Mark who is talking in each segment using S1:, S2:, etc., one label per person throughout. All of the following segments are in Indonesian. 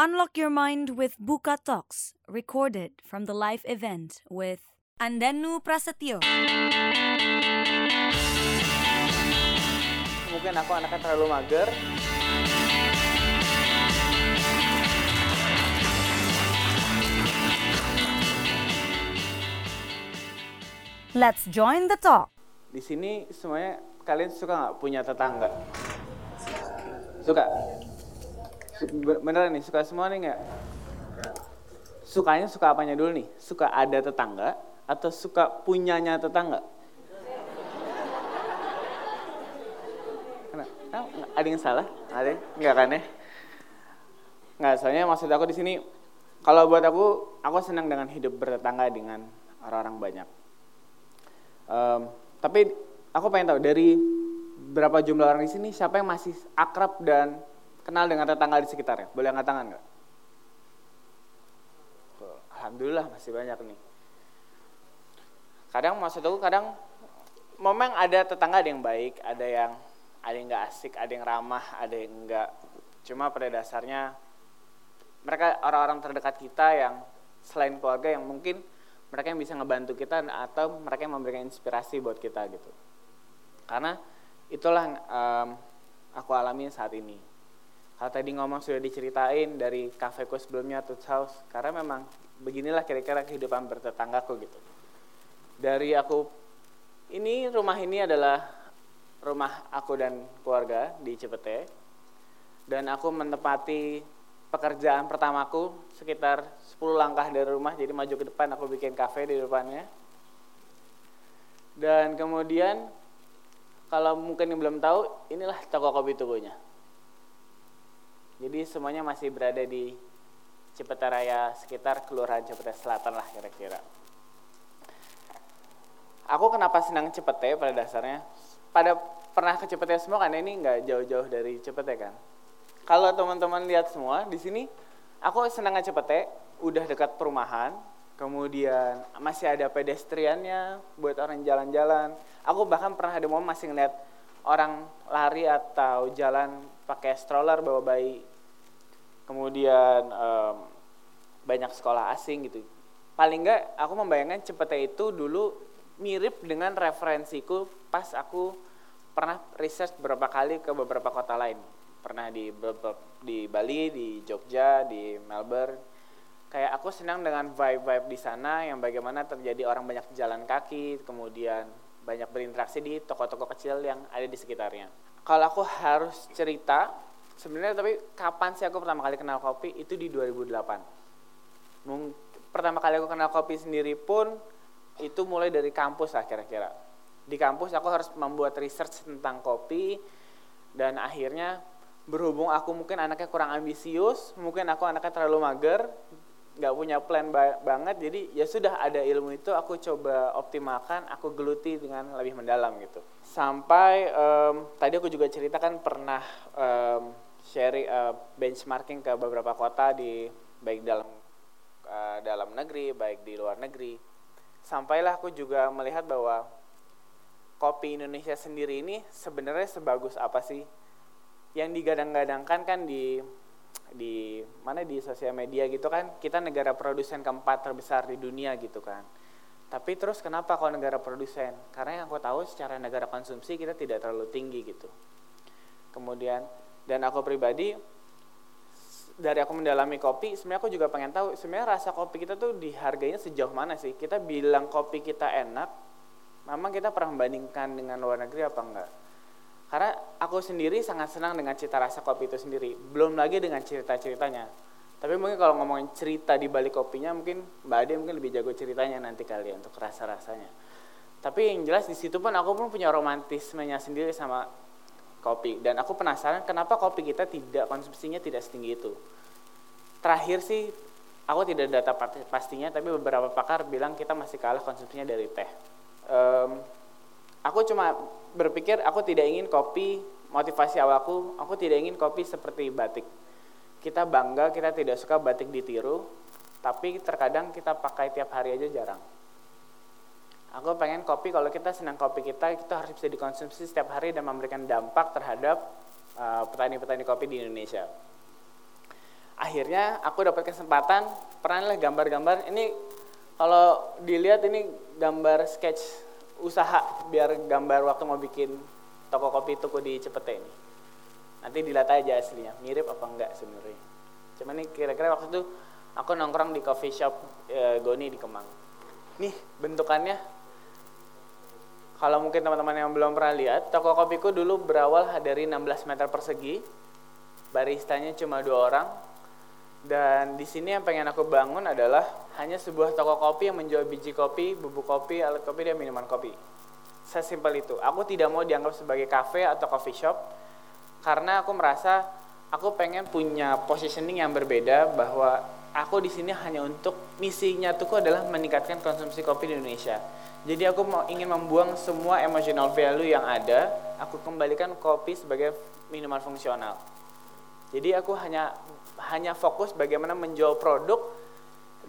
S1: Unlock your mind with Buka Talks, recorded from the live event with Andanu Prasetyo.
S2: Mungkin aku anaknya terlalu mager.
S1: Let's join the talk.
S2: Di sini semuanya kalian suka nggak punya tetangga? Suka? Su- be- Beneran nih, suka semua nih nggak? Sukanya suka apanya dulu nih? Suka ada tetangga atau suka punyanya tetangga? Ah, nggak- Ada yang salah? Ada? Nggak kan ya? Nggak, soalnya maksud aku di sini, kalau buat aku, aku senang dengan hidup bertetangga dengan orang-orang banyak. Em, tapi aku pengen tahu dari berapa jumlah orang di sini siapa yang masih akrab dan kenal dengan tetangga di sekitarnya? Boleh angkat tangan nggak? Alhamdulillah masih banyak nih. Kadang maksud aku kadang memang ada tetangga ada yang baik, ada yang ada yang nggak asik, ada yang ramah, ada yang enggak. Cuma pada dasarnya mereka orang-orang terdekat kita yang selain keluarga yang mungkin mereka yang bisa ngebantu kita atau mereka yang memberikan inspirasi buat kita gitu karena itulah em, aku alami saat ini kalau tadi ngomong sudah diceritain dari kafeku sebelumnya Toots House karena memang beginilah kira-kira kehidupan bertetanggaku gitu. Dari aku ini rumah ini adalah rumah aku dan keluarga di Cipete. Dan aku menepati pekerjaan pertamaku sekitar 10 langkah dari rumah jadi maju ke depan aku bikin kafe di depannya. Dan kemudian kalau mungkin yang belum tahu inilah toko kopi tubuhnya jadi semuanya masih berada di Cipete Raya sekitar Kelurahan Cipete Selatan lah kira-kira. Aku kenapa senang Cipete pada dasarnya? Pada pernah ke Cipete semua kan? Ini nggak jauh-jauh dari Cipete kan? Kalau teman-teman lihat semua di sini aku senang ke Cipete udah dekat perumahan kemudian masih ada pedestriannya buat orang jalan-jalan. Aku bahkan pernah ada momen masih ngeliat orang lari atau jalan pakai stroller bawa bayi kemudian em, banyak sekolah asing gitu. Paling enggak aku membayangkan Cipete itu dulu mirip dengan referensiku pas aku pernah research beberapa kali ke beberapa kota lain. Pernah di di Bali di Jogja di Melbourne. Kayak aku senang dengan vibe-vibe di sana yang bagaimana terjadi orang banyak jalan kaki kemudian banyak berinteraksi di toko-toko kecil yang ada di sekitarnya. Kalau aku harus cerita sebenarnya tapi kapan sih aku pertama kali kenal kopi? Itu di 2008 Mung- pertama kali aku kenal kopi sendiri pun itu mulai dari kampus lah kira-kira. Di kampus aku harus membuat research tentang kopi dan akhirnya berhubung aku mungkin anaknya kurang ambisius mungkin aku anaknya terlalu mager nggak punya plan ba- banget jadi ya sudah ada ilmu itu aku coba optimalkan aku geluti dengan lebih mendalam gitu. Sampai em, tadi aku juga ceritakan pernah em, sharing eh, benchmarking ke beberapa kota di baik dalam eh, dalam negeri baik di luar negeri. Sampailah aku juga melihat bahwa kopi Indonesia sendiri ini sebenarnya sebagus apa sih? Yang digadang-gadangkan kan di di mana di sosial media gitu kan kita negara produsen keempat terbesar di dunia gitu kan. Tapi terus kenapa kalau negara produsen? Karena yang aku tahu secara negara konsumsi kita tidak terlalu tinggi gitu. Kemudian dan aku pribadi dari aku mendalami kopi sebenarnya aku juga pengen tahu sebenarnya rasa kopi kita tuh dihargainya sejauh mana sih? Kita bilang kopi kita enak memang kita pernah membandingkan dengan luar negeri apa enggak? Karena aku sendiri sangat senang dengan cita rasa kopi itu sendiri belum lagi dengan cerita-ceritanya. Tapi mungkin kalau ngomongin cerita di balik kopinya mungkin Mbak Ade mungkin lebih jago ceritanya nanti kali ya untuk rasa-rasanya. Tapi yang jelas di situ pun aku pun punya romantismenya sendiri sama kopi. Dan aku penasaran kenapa kopi kita tidak konsumsinya tidak setinggi itu. Terakhir sih aku tidak data pasti- pastinya tapi beberapa pakar bilang kita masih kalah konsumsinya dari teh. Em, aku cuma berpikir aku tidak ingin kopi motivasi awalku aku tidak ingin kopi seperti batik. Kita bangga kita tidak suka batik ditiru tapi terkadang kita pakai tiap hari aja jarang aku pengen kopi kalau kita senang kopi kita itu harus bisa dikonsumsi setiap hari dan memberikan dampak terhadap uh, petani-petani kopi di Indonesia. Akhirnya aku dapat kesempatan pernah lah gambar-gambar. Ini kalau dilihat ini gambar sketch usaha biar gambar waktu mau bikin toko kopi toko di Cepete ini. Nanti dilihat aja aslinya mirip apa enggak sebenarnya. Cuman ini kira-kira waktu itu aku nongkrong di coffee shop e, Goni di Kemang. Nih bentukannya kalau mungkin teman-teman yang belum pernah lihat toko kopiku dulu berawal dari 16 meter persegi baristanya cuma dua orang dan di sini yang pengen aku bangun adalah hanya sebuah toko kopi yang menjual biji kopi, bubuk kopi, alat kopi, dan minuman kopi. Sesimpel itu. Aku tidak mau dianggap sebagai cafe atau coffee shop karena aku merasa aku pengen punya positioning yang berbeda bahwa aku di sini hanya untuk misinya tuh adalah meningkatkan konsumsi kopi di Indonesia. Jadi aku mau ingin membuang semua emotional value yang ada, aku kembalikan kopi sebagai minuman fungsional. Jadi aku hanya hanya fokus bagaimana menjual produk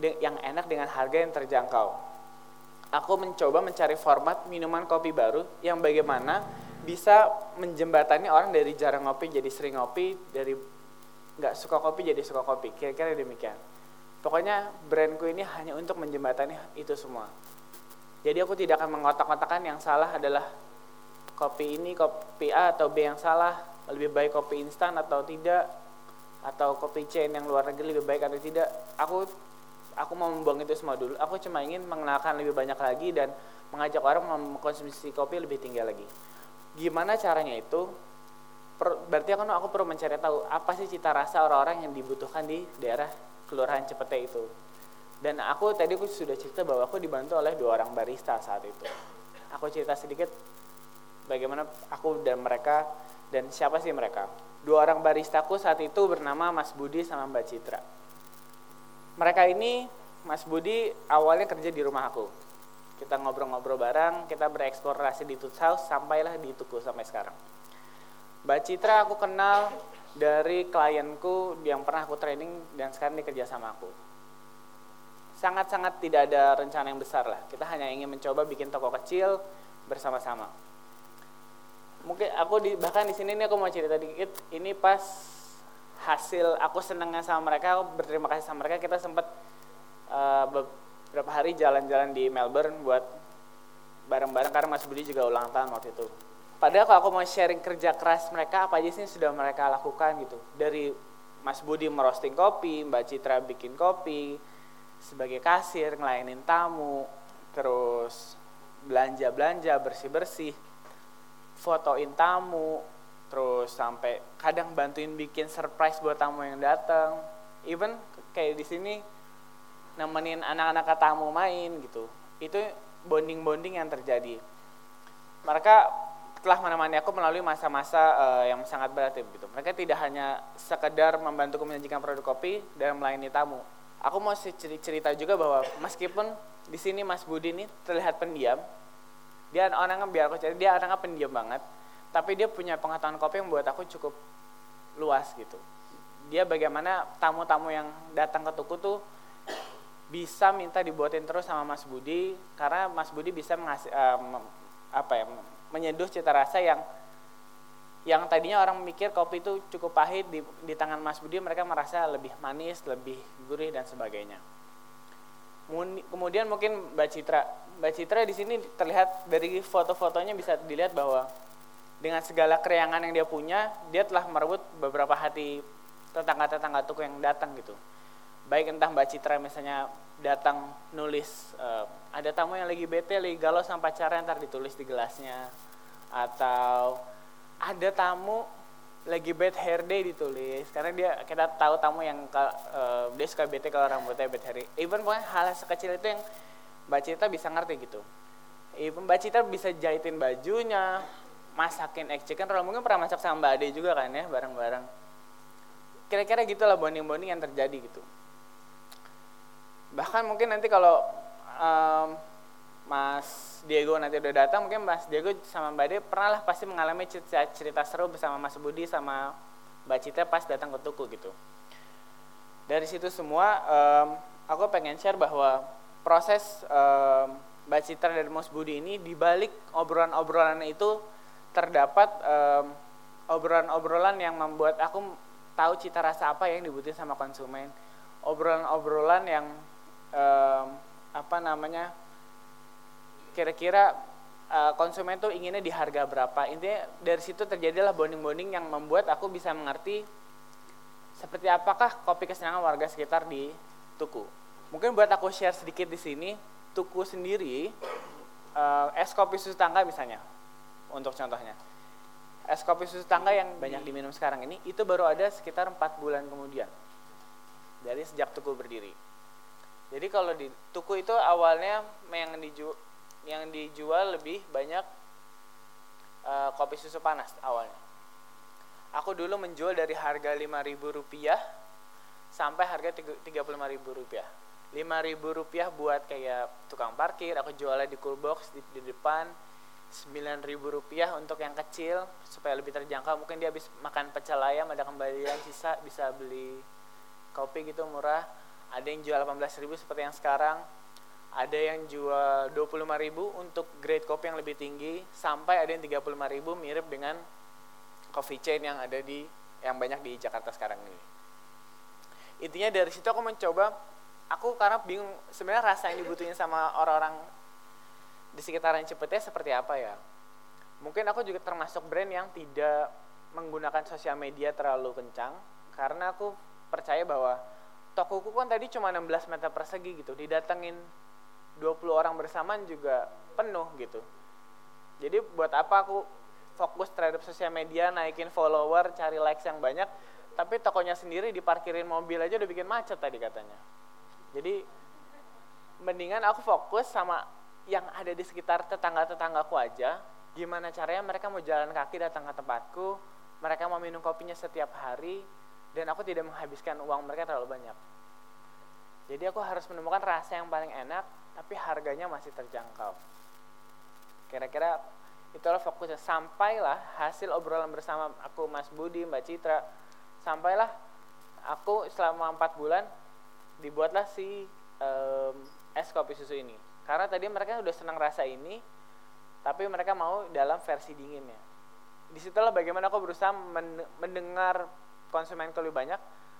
S2: yang enak dengan harga yang terjangkau. Aku mencoba mencari format minuman kopi baru yang bagaimana bisa menjembatani orang dari jarang ngopi jadi sering ngopi, dari nggak suka kopi jadi suka kopi. Kira-kira demikian. Pokoknya brandku ini hanya untuk menjembatani itu semua. Jadi aku tidak akan mengotak-kotakan yang salah adalah kopi ini, kopi A atau B yang salah, lebih baik kopi instan atau tidak atau kopi chain yang luar negeri lebih baik atau tidak. Aku aku mau membuang itu semua dulu. Aku cuma ingin mengenalkan lebih banyak lagi dan mengajak orang mengkonsumsi kopi lebih tinggi lagi. Gimana caranya itu? Berarti aku aku perlu mencari tahu apa sih cita rasa orang-orang yang dibutuhkan di daerah kelurahan Cepete itu dan aku tadi aku sudah cerita bahwa aku dibantu oleh dua orang barista saat itu aku cerita sedikit bagaimana aku dan mereka dan siapa sih mereka? Dua orang baristaku saat itu bernama Mas Budi sama Mbak Citra. Mereka ini, Mas Budi awalnya kerja di rumah aku. Kita ngobrol-ngobrol bareng, kita bereksplorasi di Tuts House, sampailah di Tuku sampai sekarang. Mbak Citra aku kenal dari klienku yang pernah aku training dan sekarang dia kerja sama aku. Sangat-sangat tidak ada rencana yang besar lah. Kita hanya ingin mencoba bikin toko kecil bersama-sama mungkin aku di bahkan di sini nih aku mau cerita dikit ini pas hasil aku senengnya sama mereka aku berterima kasih sama mereka kita sempat uh, beberapa hari jalan-jalan di Melbourne buat bareng-bareng karena Mas Budi juga ulang tahun waktu itu padahal kalau aku mau sharing kerja keras mereka apa aja sih sudah mereka lakukan gitu? Dari Mas Budi merosting kopi Mbak Citra bikin kopi sebagai kasir ngelayanin tamu terus belanja-belanja bersih-bersih fotoin tamu terus sampai kadang bantuin bikin surprise buat tamu yang datang. Even kayak di sini nemenin anak-anak tamu main gitu. Itu bonding-bonding yang terjadi. Mereka telah menemani aku melalui masa-masa uh, yang sangat berat gitu mereka tidak hanya sekedar membantuku menyajikan produk kopi dan melayani tamu. Aku mau cerita juga bahwa meskipun di sini Mas Budi ini terlihat pendiam dia orangnya biar aku cari dia orangnya pendiam banget tapi dia punya pengetahuan kopi yang buat aku cukup luas gitu. Dia bagaimana tamu-tamu yang datang ke tuku tuh bisa minta dibuatin terus sama Mas Budi karena Mas Budi bisa mengasih um, apa ya menyeduh cita rasa yang yang tadinya orang mikir kopi itu cukup pahit di, di tangan Mas Budi mereka merasa lebih manis, lebih gurih dan sebagainya. Kemudian mungkin Mbak Citra Mbak Citra di sini terlihat dari foto-fotonya bisa dilihat bahwa dengan segala keriangan yang dia punya, dia telah merebut beberapa hati tetangga-tetangga tuku yang datang gitu. Baik entah Mbak Citra misalnya datang nulis uh, ada tamu yang lagi bete, lagi galau sama pacarnya ntar ditulis di gelasnya atau ada tamu lagi bad hair day ditulis karena dia kita tahu tamu yang uh, dia suka bete kalau rambutnya bad hair day. Even pokoknya hal sekecil itu yang Mbak Cita bisa ngerti gitu. Ibu Mbak Cita bisa jahitin bajunya, masakin egg chicken roll. Mungkin pernah masak sama Mbak Ade juga kan ya, bareng-bareng. Kira-kira gitulah bonding-bonding yang terjadi gitu. Bahkan mungkin nanti kalau um, Mas Diego nanti udah datang, mungkin Mas Diego sama Mbak Ade pernah lah pasti mengalami cerita, cerita seru bersama Mas Budi sama Mbak Cita pas datang ke tuku gitu. Dari situ semua, um, aku pengen share bahwa proses um, Mbak Citra dan Mas Budi ini dibalik obrolan-obrolan itu terdapat obrolan obrolan-obrolan yang membuat aku tahu cita rasa apa yang dibutuhin sama konsumen obrolan-obrolan yang um, apa namanya kira-kira uh, konsumen tuh inginnya di harga berapa. Intinya dari situ terjadilah bonding-bonding yang membuat aku bisa mengerti seperti apakah kopi kesenangan warga sekitar di Tuku. Mungkin buat aku share sedikit di sini Tuku sendiri uh, es kopi susu tangga misalnya untuk contohnya. Es kopi susu tangga yang banyak diminum sekarang ini itu baru ada sekitar empat bulan kemudian dari sejak Tuku berdiri jadi kalau di Tuku itu awalnya yang dijual yang dijual lebih banyak uh, kopi susu panas awalnya. Aku dulu menjual dari harga lima ribu rupiah sampai harga tiga puluh lima ribu rupiah. lima ribu rupiah buat kayak tukang parkir aku jualnya di cool box di, di depan. sembilan ribu rupiah untuk yang kecil supaya lebih terjangkau. Mungkin dia habis makan pecel ayam ada kembalian sisa bisa beli kopi gitu murah ada yang jual ribu seperti yang sekarang. Ada yang jual ribu untuk grade kopi yang lebih tinggi. Sampai ada yang ribu mirip dengan coffee chain yang ada di yang banyak di Jakarta sekarang ini. Intinya dari situ aku mencoba aku karena bingung sebenarnya rasa yang dibutuhin sama orang-orang di sekitaran Cipete seperti apa ya. Mungkin aku juga termasuk brand yang tidak menggunakan sosial media terlalu kencang karena aku percaya bahwa tokoku kan tadi cuma 16 meter persegi gitu. Didatengin 20 orang bersamaan juga penuh gitu. Jadi buat apa aku fokus terhadap sosial media naikin follower cari likes yang banyak tapi tokonya sendiri diparkirin mobil aja udah bikin macet tadi katanya. Jadi mendingan aku fokus sama yang ada di sekitar tetangga-tetanggaku aja. Gimana caranya mereka mau jalan kaki datang ke tempatku mereka mau minum kopinya setiap hari dan aku tidak menghabiskan uang mereka terlalu banyak. Jadi aku harus menemukan rasa yang paling enak tapi harganya masih terjangkau. Kira-kira itulah fokusnya. Sampailah hasil obrolan bersama aku Mas Budi Mbak Citra. Sampailah aku selama empat bulan dibuatlah si um, es kopi susu ini. Karena tadi mereka udah senang rasa ini tapi mereka mau dalam versi dinginnya. Di situlah bagaimana aku berusaha mendengar konsumen lebih banyak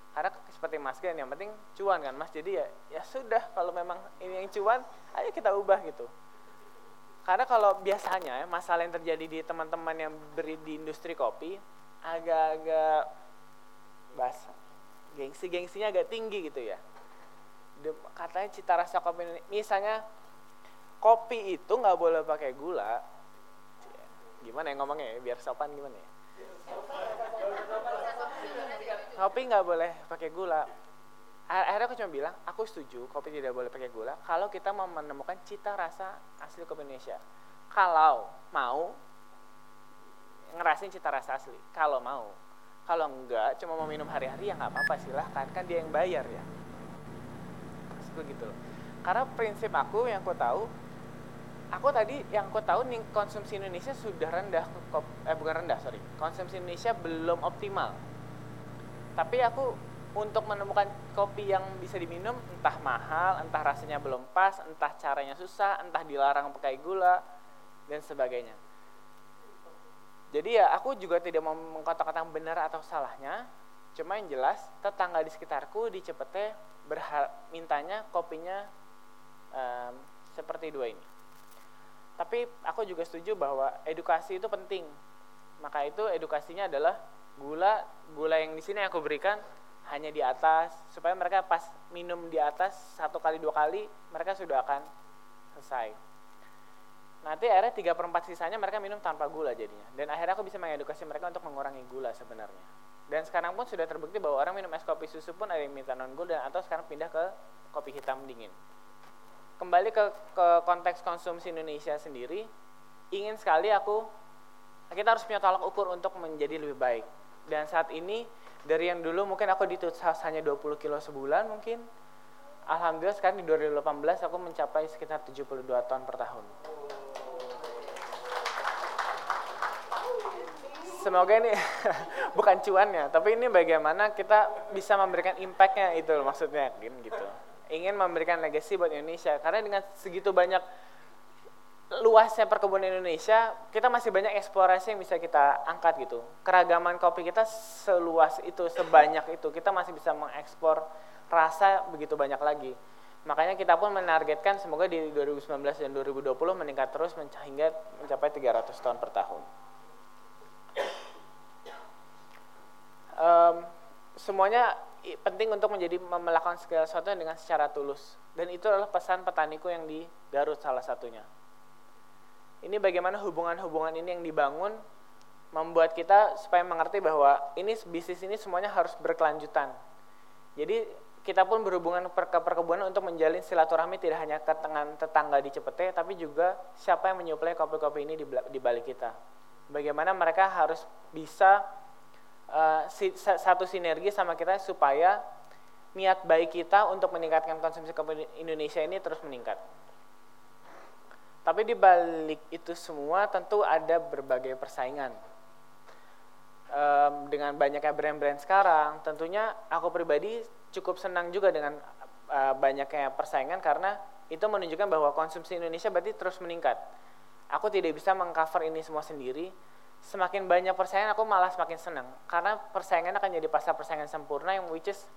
S2: karena seperti mas kan yang penting cuan kan mas? Jadi ya ya sudah kalau memang ini yang cuan ayo kita ubah gitu. Karena kalau biasanya ya, masalah yang terjadi di teman-teman yang beri di industri kopi agak-agak bahasa gengsi-gengsinya agak tinggi gitu ya. Katanya cita rasa kopi misalnya kopi itu nggak boleh pakai gula. Gimana ya ngomongnya ya biar sopan gimana ya kopi nggak boleh pakai gula. Akhirnya aku cuma bilang aku setuju kopi tidak boleh pakai gula kalau kita mau menemukan cita rasa asli kopi Indonesia. Kalau mau ngerasin cita rasa asli kalau mau. Kalau enggak cuma mau minum hari-hari ya nggak apa-apa silahkan. Kan dia yang bayar ya. Maksudku gitu karena prinsip aku yang aku tahu aku tadi yang aku tahu nih konsumsi Indonesia sudah rendah eh bukan rendah sorry. Konsumsi Indonesia belum optimal tapi aku untuk menemukan kopi yang bisa diminum entah mahal entah rasanya belum pas entah caranya susah entah dilarang pakai gula dan sebagainya jadi ya aku juga tidak mau mengkotak-kotak benar atau salahnya cuma yang jelas tetangga di sekitarku di Cepete berhal mintanya kopinya um, seperti dua ini. Tapi aku juga setuju bahwa edukasi itu penting. Maka itu edukasinya adalah gula gula yang di sini aku berikan hanya di atas supaya mereka pas minum di atas satu kali dua kali mereka sudah akan selesai. Nanti akhirnya tiga perempat sisanya mereka minum tanpa gula jadinya. Dan akhirnya aku bisa mengedukasi mereka untuk mengurangi gula sebenarnya dan sekarang pun sudah terbukti bahwa orang minum es kopi susu pun ada yang minta non gula dan atau sekarang pindah ke kopi hitam dingin kembali ke, ke konteks konsumsi Indonesia sendiri ingin sekali aku kita harus punya tolak ukur untuk menjadi lebih baik dan saat ini dari yang dulu mungkin aku ditutup hanya 20 kilo sebulan mungkin Alhamdulillah sekarang di 2018 aku mencapai sekitar 72 ton per tahun semoga ini bukan cuannya, tapi ini bagaimana kita bisa memberikan impactnya itu maksudnya gitu. Ingin memberikan legacy buat Indonesia karena dengan segitu banyak luasnya perkebunan Indonesia, kita masih banyak eksplorasi yang bisa kita angkat gitu. Keragaman kopi kita seluas itu, sebanyak itu, kita masih bisa mengeksplor rasa begitu banyak lagi. Makanya kita pun menargetkan semoga di 2019 dan 2020 meningkat terus hingga mencapai 300 ton per tahun. Um, semuanya penting untuk menjadi melakukan segala sesuatu dengan secara tulus. Dan itu adalah pesan petaniku yang di Garut salah satunya ini bagaimana hubungan-hubungan ini yang dibangun membuat kita supaya mengerti bahwa ini bisnis ini semuanya harus berkelanjutan. Jadi kita pun berhubungan per ke perkebunan untuk menjalin silaturahmi tidak hanya ke dengan tetangga di Cepete, tapi juga siapa yang menyuplai kopi-kopi ini di, balik kita. Bagaimana mereka harus bisa uh, satu sinergi sama kita supaya niat baik kita untuk meningkatkan konsumsi kopi Indonesia ini terus meningkat. Tapi di balik itu semua tentu ada berbagai persaingan. Um, dengan banyaknya brand-brand sekarang, tentunya aku pribadi cukup senang juga dengan uh, banyaknya persaingan karena itu menunjukkan bahwa konsumsi Indonesia berarti terus meningkat. Aku tidak bisa mengcover ini semua sendiri. Semakin banyak persaingan aku malah semakin senang karena persaingan akan jadi pasar persaingan sempurna yang which is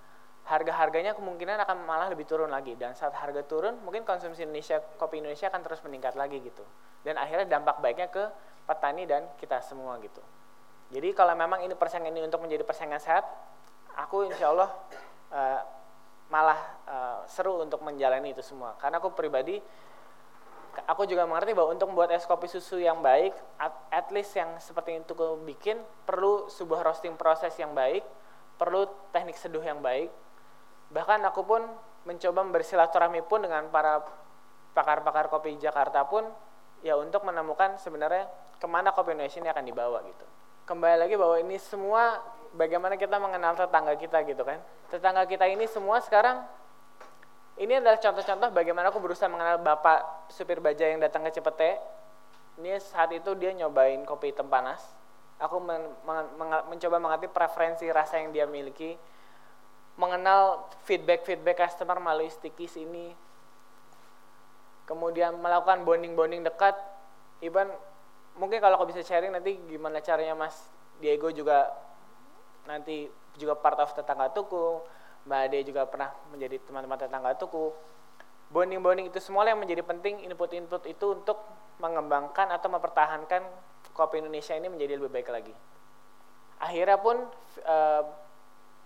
S2: harga-harganya kemungkinan akan malah lebih turun lagi. Dan saat harga turun mungkin konsumsi Indonesia kopi Indonesia akan terus meningkat lagi gitu. Dan akhirnya dampak baiknya ke petani dan kita semua gitu. Jadi kalau memang ini persaingan ini untuk menjadi persaingan sehat aku insya Allah uh, malah uh, seru untuk menjalani itu semua. Karena aku pribadi aku juga mengerti bahwa untuk membuat es kopi susu yang baik at, at least yang seperti itu aku bikin perlu sebuah roasting proses yang baik perlu teknik seduh yang baik Bahkan aku pun mencoba bersilaturahmi pun dengan para pakar-pakar kopi Jakarta pun ya untuk menemukan sebenarnya ke mana kopi Indonesia ini akan dibawa gitu. Kembali lagi bahwa ini semua bagaimana kita mengenal tetangga kita gitu kan. Tetangga kita ini semua sekarang ini adalah contoh-contoh bagaimana aku berusaha mengenal bapak supir baja yang datang ke Cepete. Ini saat itu dia nyobain kopi hitam panas. Aku men men men mencoba mengerti preferensi rasa yang dia miliki mengenal feedback-feedback customer melalui stickies ini. Kemudian melakukan bonding-bonding dekat. Even mungkin kalau aku bisa sharing nanti gimana caranya Mas Diego juga nanti juga part of tetangga tuku. Mbak Ade juga pernah menjadi teman-teman tetangga tuku. Bonding-bonding itu semua yang menjadi penting input-input itu untuk mengembangkan atau mempertahankan kopi Indonesia ini menjadi lebih baik lagi. Akhirnya pun uh,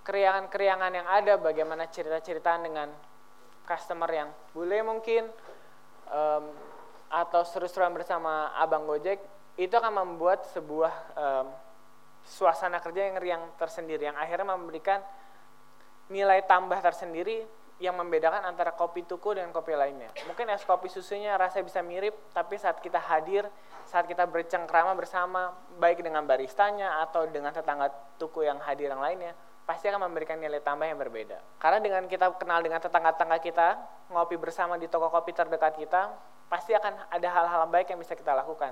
S2: keriangan-keriangan yang ada, bagaimana cerita-cerita dengan customer yang boleh mungkin um, atau seru-seruan bersama abang Gojek itu akan membuat sebuah um, suasana kerja yang riang tersendiri yang akhirnya memberikan nilai tambah tersendiri yang membedakan antara kopi tuku dan kopi lainnya. Mungkin es kopi susunya rasa bisa mirip, tapi saat kita hadir, saat kita bercengkrama bersama, baik dengan baristanya atau dengan tetangga tuku yang hadir yang lainnya, pasti akan memberikan nilai tambah yang berbeda. Karena dengan kita kenal dengan tetangga-tetangga kita, ngopi bersama di toko kopi terdekat kita, pasti akan ada hal-hal baik yang bisa kita lakukan.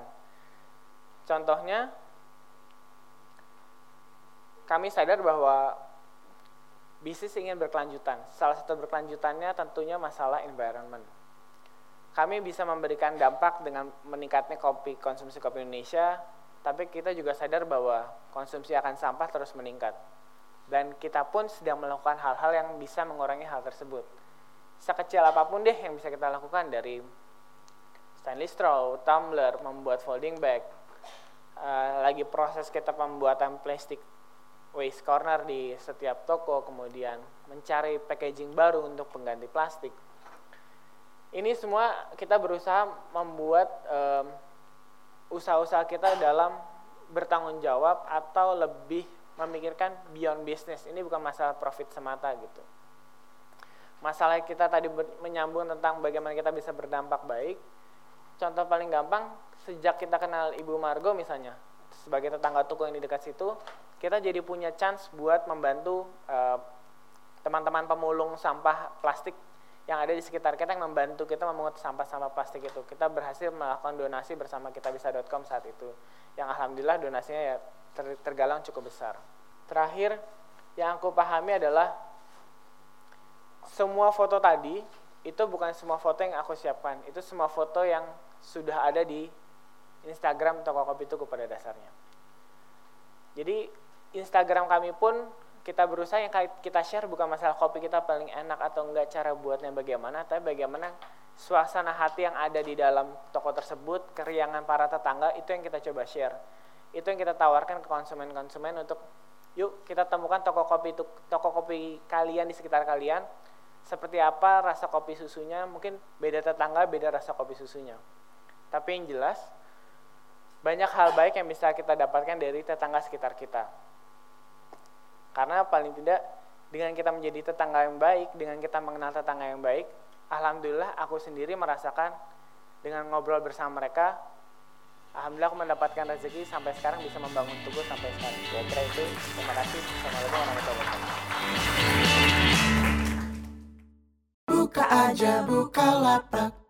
S2: Contohnya, kami sadar bahwa bisnis ingin berkelanjutan. Salah satu berkelanjutannya tentunya masalah environment. Kami bisa memberikan dampak dengan meningkatnya kopi konsumsi kopi Indonesia, tapi kita juga sadar bahwa konsumsi akan sampah terus meningkat dan kita pun sedang melakukan hal-hal yang bisa mengurangi hal tersebut. Sekecil apa pun deh yang bisa kita lakukan dari stainless straw, tumbler, membuat folding bag, uh, lagi proses kita pembuatan plastik waste corner di setiap toko, kemudian mencari packaging baru untuk pengganti plastik. Ini semua kita berusaha membuat um, usaha-usaha kita dalam bertanggung jawab atau lebih memikirkan beyond business. Ini bukan masalah profit semata gitu. Masalah kita tadi menyambung tentang bagaimana kita bisa berdampak baik. Contoh paling gampang, sejak kita kenal Ibu Margo misalnya, sebagai tetangga toko yang di dekat situ, kita jadi punya chance buat membantu eh, teman-teman pemulung sampah plastik yang ada di sekitar kita yang membantu kita memungut sampah-sampah plastik itu. Kita berhasil melakukan donasi bersama kitabisa.com saat itu. Yang alhamdulillah donasinya ya ter, tergalang cukup besar. Terakhir, yang aku pahami adalah semua foto tadi itu bukan semua foto yang aku siapkan, itu semua foto yang sudah ada di Instagram toko kopi tuku pada dasarnya. Jadi Instagram kami pun kita berusaha yang kita share bukan masalah kopi kita paling enak atau enggak cara buatnya bagaimana, tapi bagaimana suasana hati yang ada di dalam toko tersebut, keriangan para tetangga itu yang kita coba share. Itu yang kita tawarkan ke konsumen-konsumen untuk yuk kita temukan toko kopi itu toko kopi kalian di sekitar kalian. Seperti apa rasa kopi susunya, mungkin beda tetangga, beda rasa kopi susunya. Tapi yang jelas banyak hal baik yang bisa kita dapatkan dari tetangga sekitar kita. Karena paling tidak dengan kita menjadi tetangga yang baik, dengan kita mengenal tetangga yang baik, alhamdulillah aku sendiri merasakan dengan ngobrol bersama mereka, alhamdulillah aku mendapatkan rezeki sampai sekarang bisa membangun tubuh sampai sekarang. Ya kira itu. Terima kasih. Assalamualaikum warahmatullahi wabarakatuh.
S3: Buka aja buka lapak